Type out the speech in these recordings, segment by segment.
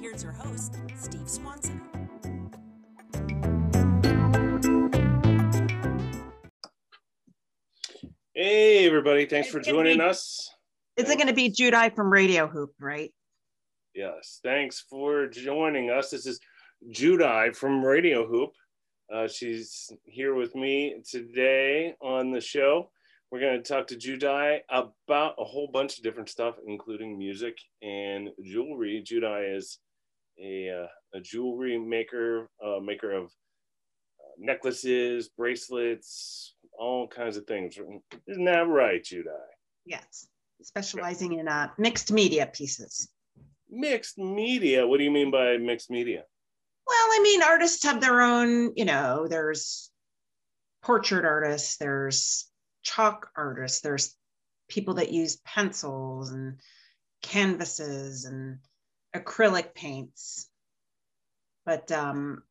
here's your host, Steve Swanson. Hey, everybody. Thanks for joining us. Is it going to be Judeye from Radio Hoop, right? Yes. Thanks for joining us. This is Judeye from Radio Hoop. Uh, she's here with me today on the show. We're going to talk to Judeye about a whole bunch of different stuff, including music and jewelry. Judai is a, uh, a jewelry maker, uh, maker of uh, necklaces, bracelets, all kinds of things. Isn't that right, Judeye? Yes, specializing in uh, mixed media pieces. Mixed media? What do you mean by mixed media? Well, I mean, artists have their own, you know, there's portrait artists, there's chalk artists, there's people that use pencils and canvases and acrylic paints. But um,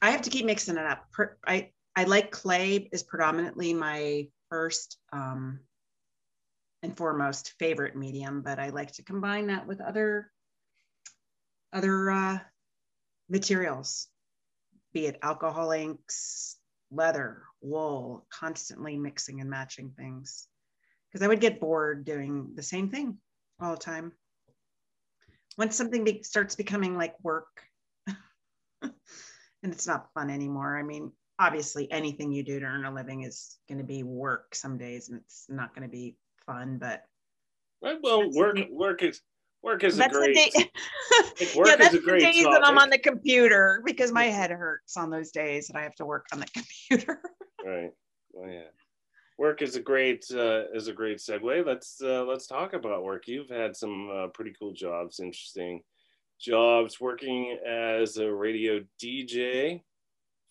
I have to keep mixing it up. I, I like clay is predominantly my first um, and foremost favorite medium, but I like to combine that with other other uh, materials, be it alcohol inks, leather, wool, constantly mixing and matching things. Because I would get bored doing the same thing all the time. Once something be- starts becoming like work, and it's not fun anymore. I mean, obviously anything you do to earn a living is going to be work some days and it's not going to be fun but well work work is work is that's a great the day, work yeah that's is a the great days that i'm on the computer because my head hurts on those days that i have to work on the computer. Right well yeah work is a great uh, is a great segue. Let's uh, let's talk about work. You've had some uh, pretty cool jobs interesting jobs working as a radio dj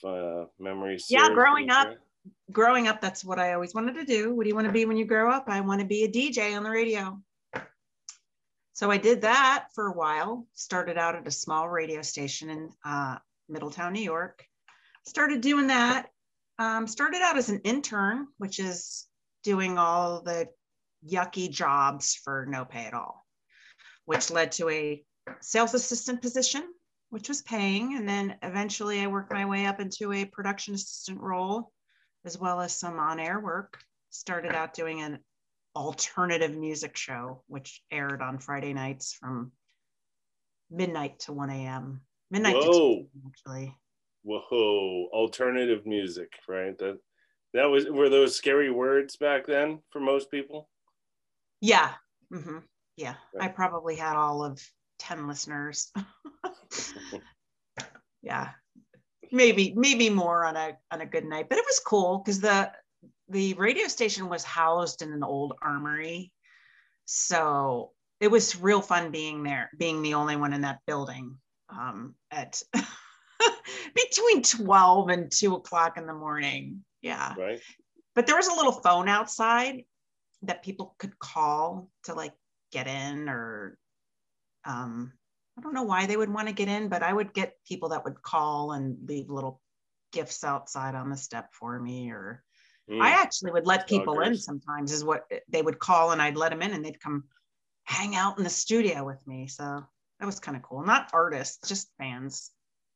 uh, memories Yeah, growing up. growing up that's what i always wanted to do. What do you want to be when you grow up? I want to be a dj on the radio. So i did that for a while started out at a small radio station in uh, middletown new york. Started doing that um, started out as an intern which is doing all the yucky jobs for no pay at all which led to a sales assistant position which was paying. And then eventually I worked my way up into a production assistant role, as well as some on air work. Started out doing an alternative music show, which aired on Friday nights from midnight to 1 a.m. Midnight to 2 a.m., actually. Whoa alternative music right that that was were those scary words back then for most people Yeah. hmm Yeah. I probably had all of 10 listeners. yeah. Maybe, maybe more on a on a good night. But it was cool because the the radio station was housed in an old armory. So it was real fun being there, being the only one in that building um, at between 12 and 2 o'clock in the morning. Yeah. Right. But there was a little phone outside that people could call to like get in or um i don't know why they would want to get in but i would get people that would call and leave little gifts outside on the step for me or Mm. i actually would let people in sometimes is what they would call and i'd let them in and they'd come hang out in the studio with me. So that was kind of cool. Not artists just fans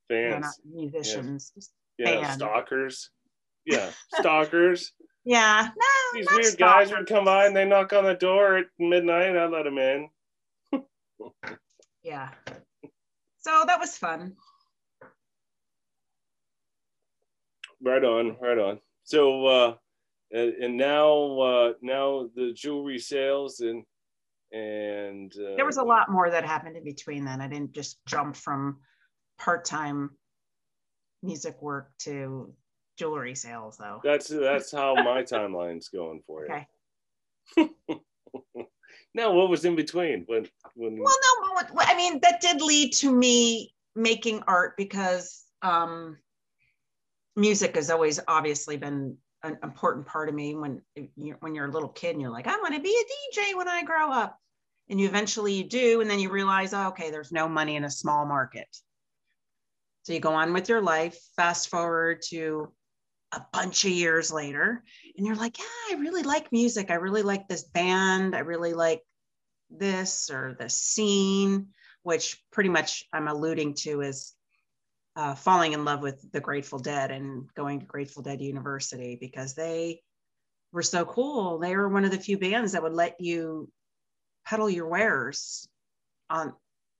know, not fans musicians Just- yeah stalkers. Yeah stalkers. Yeah. No these weird guys would come by and they knock on the door at midnight. And i'd let them in. Yeah. So that was fun. Right on right on. So uh and, and now uh now the jewelry sales and and uh, there was a lot more that happened in between then. I didn't just jump from part-time music work to jewelry sales though. That's that's how my timeline's going for you. Okay. Now what was in between when when well no i mean that did lead to me making art because um music has always obviously been an important part of me. When you're when you're a little kid and you're like i want to be a dj when i grow up. And you eventually you do and then you realize oh, okay there's no money in a small market so you go on with your life fast forward to a bunch of years later and you're like yeah i really like music i really like this band i really like this or this scene which pretty much I'm alluding to is uh, falling in love with the Grateful Dead and going to Grateful Dead University because they were so cool. They were one of the few bands that would let you peddle your wares on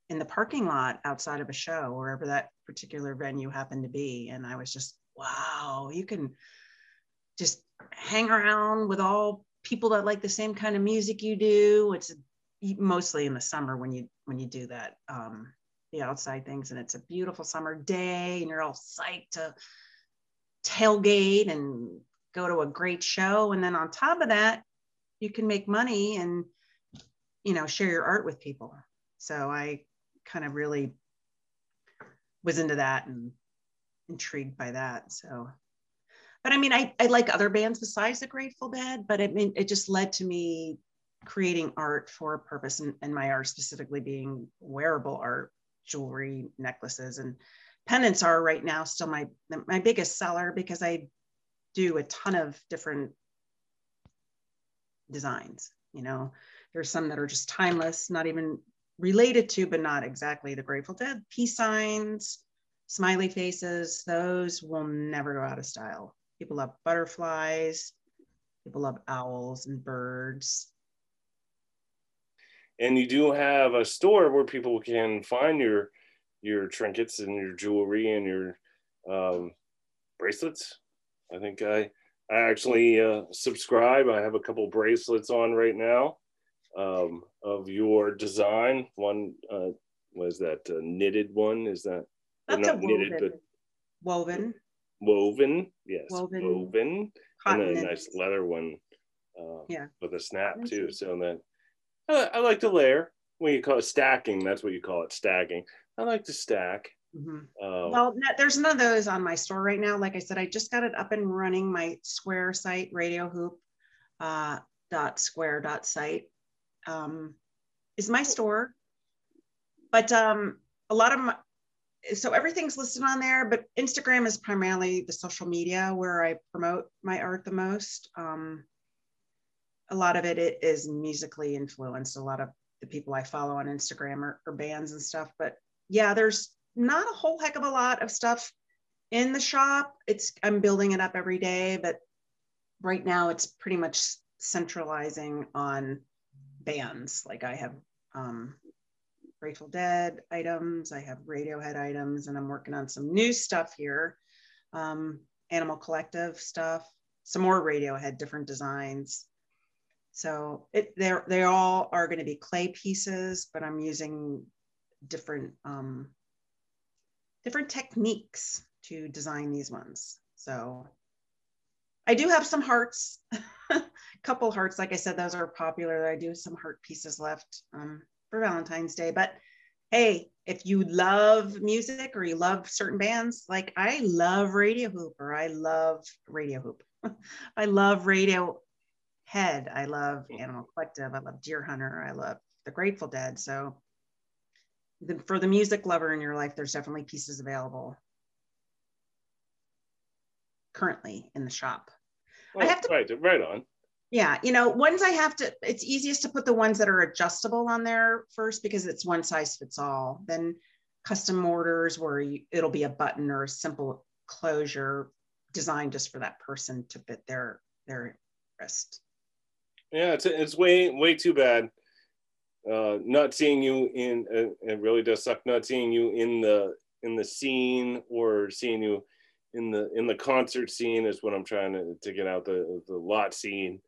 in the parking lot outside of a show, wherever that particular venue happened to be. And I was just, wow, you can just hang around with all people that like the same kind of music you do. It's mostly in the summer when you when you do that. Um, the outside things and it's a beautiful summer day and you're all psyched to tailgate and go to a great show and then on top of that you can make money and you know share your art with people so i kind of really was into that and intrigued by that so but i mean i, I like other bands besides the grateful dead but it mean it just led to me creating art for a purpose and, and my art specifically being wearable art jewelry, necklaces, and pendants are right now still my my biggest seller because I do a ton of different designs. You know, there's some that are just timeless, not even related to, but not exactly the Grateful Dead. Peace signs, smiley faces, those will never go out of style. People love butterflies, people love owls and birds and you do have a store where people can find your your trinkets and your jewelry and your um, bracelets. I think I I actually uh, subscribe. I have a couple bracelets on right now um, of your design. One uh, was that uh, knitted one. Is that That's not knitted but woven? Woven, yes, woven, woven, and a nice leather one. Uh, yeah, with a snap too. So then, I, I like to layer. When you call it stacking, that's what you call it, stacking. I like to stack. Mm-hmm. Um, well, there's none of those on my store right now. Like I said, I just got it up and running. My Square site, Radio Hoop uh, dot Square dot site, um, is my store. But um, a lot of my, so everything's listed on there. But Instagram is primarily the social media where I promote my art the most. Um, a lot of it, it is musically influenced. A lot of the people I follow on Instagram are, are bands and stuff. But yeah, there's not a whole heck of a lot of stuff in the shop. It's I'm building it up every day, but right now it's pretty much centralizing on bands. Like I have um, Grateful Dead items, I have Radiohead items, and I'm working on some new stuff here. Um, Animal Collective stuff, some more Radiohead, different designs. So it, they're, they all are going to be clay pieces, but I'm using different, um, different techniques to design these ones. So I do have some hearts, a couple hearts. Like I said, those are popular. I do some heart pieces left um, for Valentine's Day. But hey, if you love music or you love certain bands, like I love Radio Hoop or I love Radio Hoop. I love Radio Head. I love Animal Collective. I love Deerhunter. I love The Grateful Dead. So the, for the music lover in your life, there's definitely pieces available currently in the shop. I have to right, right on. Yeah, you know, ones I have to. It's easiest to put the ones that are adjustable on there first because it's one size fits all. Then custom orders where you, it'll be a button or a simple closure designed just for that person to fit their their wrist. Yeah, it's it's way way too bad. Uh, not seeing you in uh, it really does suck. Not seeing you in the in the scene or seeing you in the in the concert scene is what I'm trying to to get out the the lot scene.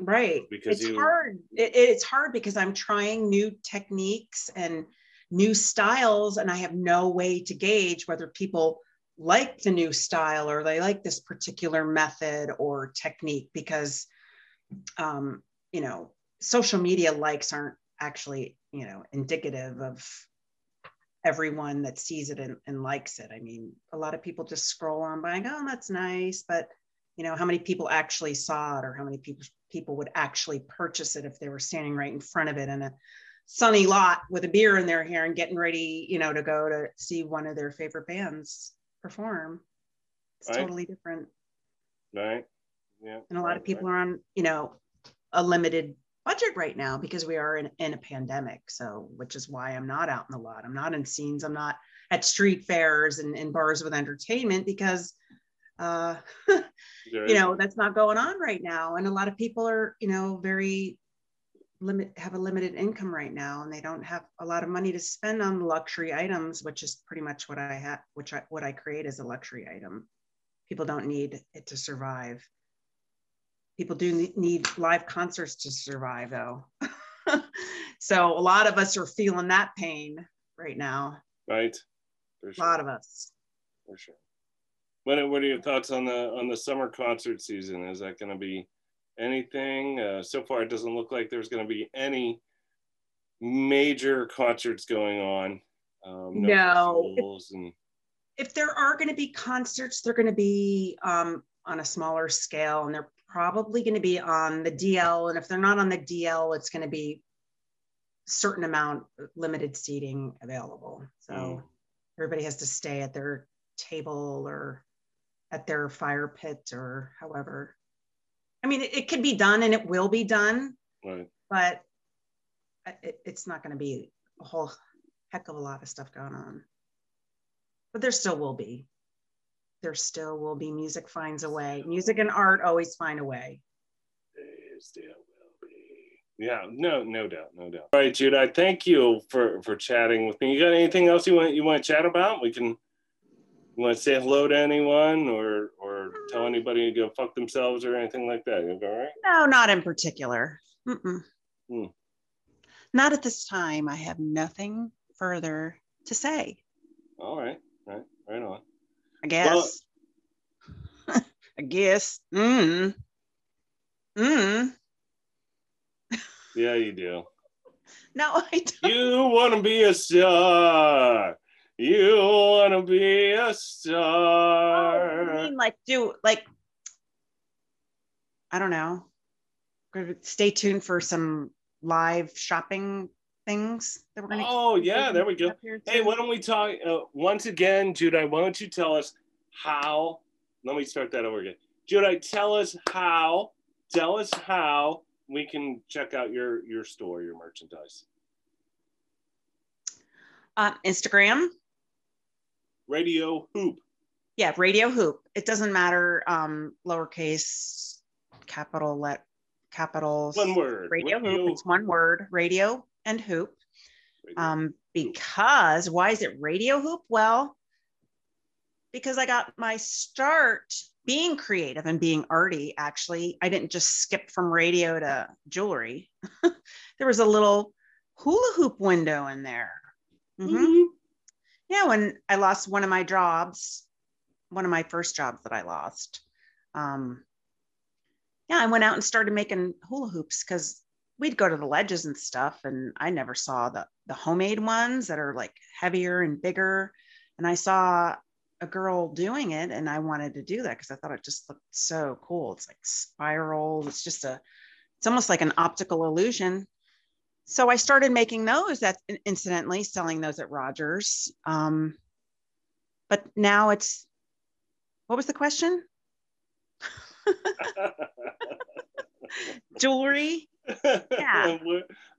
Right. Because it's you, hard. It, it's hard because I'm trying new techniques and new styles, and I have no way to gauge whether people like the new style or they like this particular method or technique because um, you know, social media likes aren't actually, you know, indicative of everyone that sees it and, and likes it. I mean, a lot of people just scroll on by and go, oh, that's nice. But, you know, how many people actually saw it or how many people people would actually purchase it if they were standing right in front of it in a sunny lot with a beer in their hair and getting ready, you know, to go to see one of their favorite bands perform. It's right. totally different. Right. Yeah. And a lot of people right. are on, you know, a limited budget right now because we are in, in a pandemic. So, which is why I'm not out in the lot. I'm not in scenes. I'm not at street fairs and in bars with entertainment because, uh, you know, that's not going on right now. And a lot of people are, you know, very limit have a limited income right now and they don't have a lot of money to spend on luxury items which is pretty much what i have which i what i create as a luxury item people don't need it to survive people do need live concerts to survive though. So a lot of us are feeling that pain right now. Right. Sure. a lot of us. For sure. What, what are your thoughts on the on the summer concert season? Is that going to be anything? Uh, so far it doesn't look like there's going to be any major concerts going on. Um, no, no. If, and... if there are going to be concerts they're going to be um, on a smaller scale and they're probably going to be on the DL. And if they're not on the DL, it's going to be certain amount limited seating available. So mm. everybody has to stay at their table or at their fire pit or however. I mean, it, it can be done and it will be done, right. but it, it's not going to be a whole heck of a lot of stuff going on. But there still will be there still will be music finds a way. Music and art always find a way. There still will be. Yeah, no, no doubt, no doubt. All right, Judeye, I thank you for for chatting with me. You got anything else you want you want to chat about? We can. You want to say hello to anyone or or tell anybody to go fuck themselves or anything like that? You all right? No, not in particular. Hmm. Not at this time. I have nothing further to say. All right, right, right on. I guess. Well, I guess. Mm. Mm. Yeah, you do. No, I don't. You want to be a star. You want to be a star. Oh, I mean, like, do like, I don't know. Stay tuned for some live shopping things that we're going to. Oh yeah, there we go. Hey, why don't we talk uh, once again, Judeye? Why don't you tell us how? Let me start that over again. Judeye, tell us how. Tell us how we can check out your your store, your merchandise. Uh, Instagram. Radio Hoop. Yeah, Radio Hoop. It doesn't matter um, lowercase, capital let capitals. One word. Radio, radio Hoop. It's one word. Radio and hoop. Um, because why is it radio hoop? Well, because I got my start being creative and being arty. Actually, I didn't just skip from radio to jewelry. there was a little hula hoop window in there. Mm-hmm. Mm-hmm. Yeah, when I lost one of my jobs, one of my first jobs that I lost. Um, yeah, I went out and started making hula hoops because we'd go to the ledges and stuff and i never saw the the homemade ones that are like heavier and bigger. And i saw a girl doing it and i wanted to do that because i thought it just looked so cool. It's like spiral it's just a it's almost like an optical illusion. So i started making those that incidentally selling those at rogers. Um, but now it's what was the question jewelry yeah. how,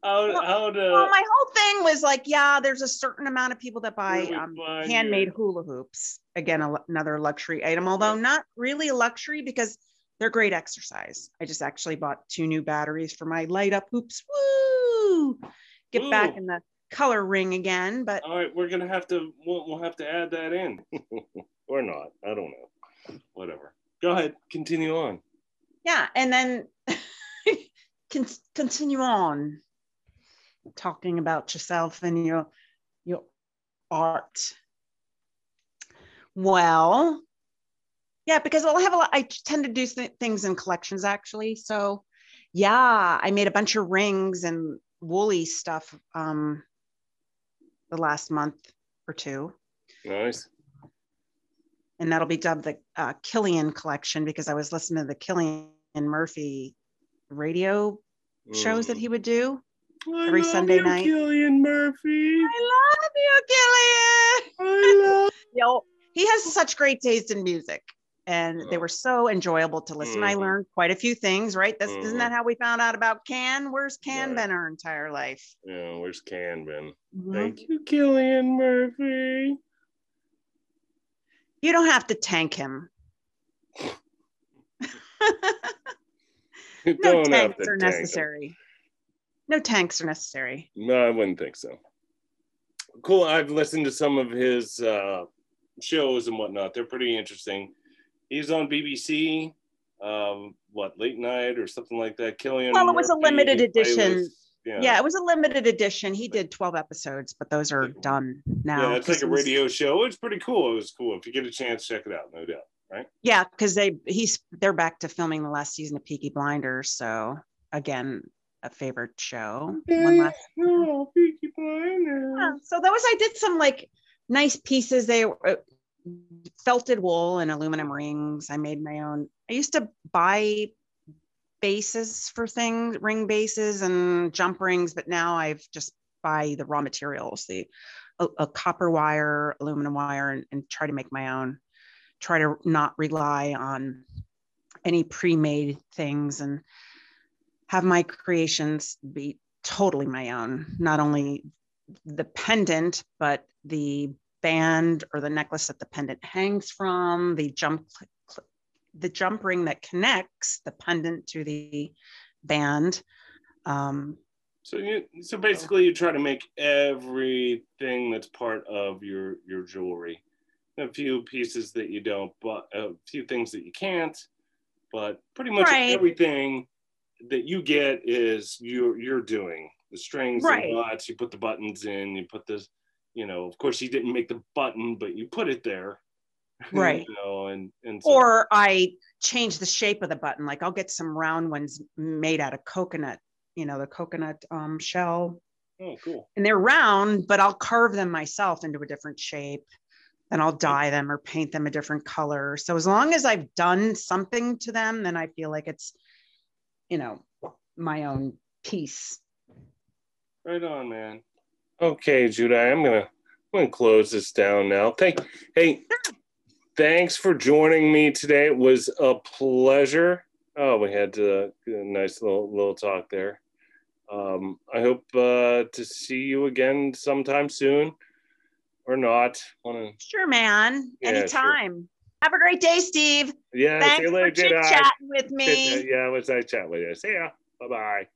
well, how to, well, my whole thing was like, yeah, there's a certain amount of people that buy um, handmade hula hoops. Again, a, another luxury item, although not really a luxury because they're great exercise. I just actually bought two new batteries for my light up hoops. Woo! Get Ooh. back in the color ring again. But all right, we're gonna have to we'll, we'll have to add that in, or not. I don't know. Whatever. Go ahead. Continue on. Yeah, and then con- continue on talking about yourself and your your art. Well, yeah, because I'll have a lot. I tend to do th- things in collections actually. So, yeah, I made a bunch of rings and woolly stuff um, the last month or two. Nice. And that'll be dubbed the uh, Cillian collection because I was listening to the Cillian Murphy radio shows that he would do I every Sunday you, night. Cillian Murphy. I love you, Cillian. I love. Yo, he has such great taste in music. and they Oh. were so enjoyable to listen. I Mhm. learned quite a few things, right? That's isn't that Mhm. how we found out about Can? Where's Can Right. been our entire life? Yeah, where's Can been? Mhm. Thank you, Cillian Murphy. You don't have to tank him. No tanks are tank necessary. No tanks are necessary. No, I wouldn't think so. Cool. I've listened to some of his uh, shows and whatnot. They're pretty interesting. He's on BBC, um, what late night or something like that. Cillian. Well, it was a limited edition. Yeah. Yeah. it was a limited edition. He did 12 episodes, but those are done now. yeah, it's like a radio show. It's pretty cool. It was cool. If you get a chance, check it out. No doubt. Right. Yeah, because they he's they're back to filming the last season of Peaky Blinders. So again, a favorite show. One last Oh, Peaky Blinders. Yeah, so those I did some like nice pieces. They uh, felted wool and aluminum rings. I made my own. I used to buy bases for things, ring bases and jump rings, but now I've just buy the raw materials, the a, a copper wire, aluminum wire, and, and try to make my own. Try to not rely on any pre-made things and have my creations be totally my own. Not only the pendant, but the band or the necklace that the pendant hangs from, the jump the jump ring that connects the pendant to the band. Um, So you so basically you try to make everything that's part of your your jewelry. A few pieces that you don't, but a few things that you can't. But pretty much Right. everything that you get is you're you're doing the strings Right. and knots. You put the buttons in. You put this. You know, of course, you didn't make the button, but you put it there. Right. you know, and and so, or I change the shape of the button. Like I'll get some round ones made out of coconut, you know, the coconut um, shell, oh, cool. and they're round, but I'll carve them myself into a different shape. And I'll dye them or paint them a different color. So as long as I've done something to them, then I feel like it's, you know, my own piece. Right on, man. Okay, Judeye, I'm gonna I'm gonna close this down now. Thank hey, thanks for joining me today. It was a pleasure. Oh, we had uh, a nice little little talk there. Um, I hope uh, to see you again sometime soon, or not. Wanna Sure, man. Yeah, sure. Anytime. Have a great day, Steve. yeah, Thanks for chit chatting with me. Yeah, it was nice chatting with you. See ya. Bye bye.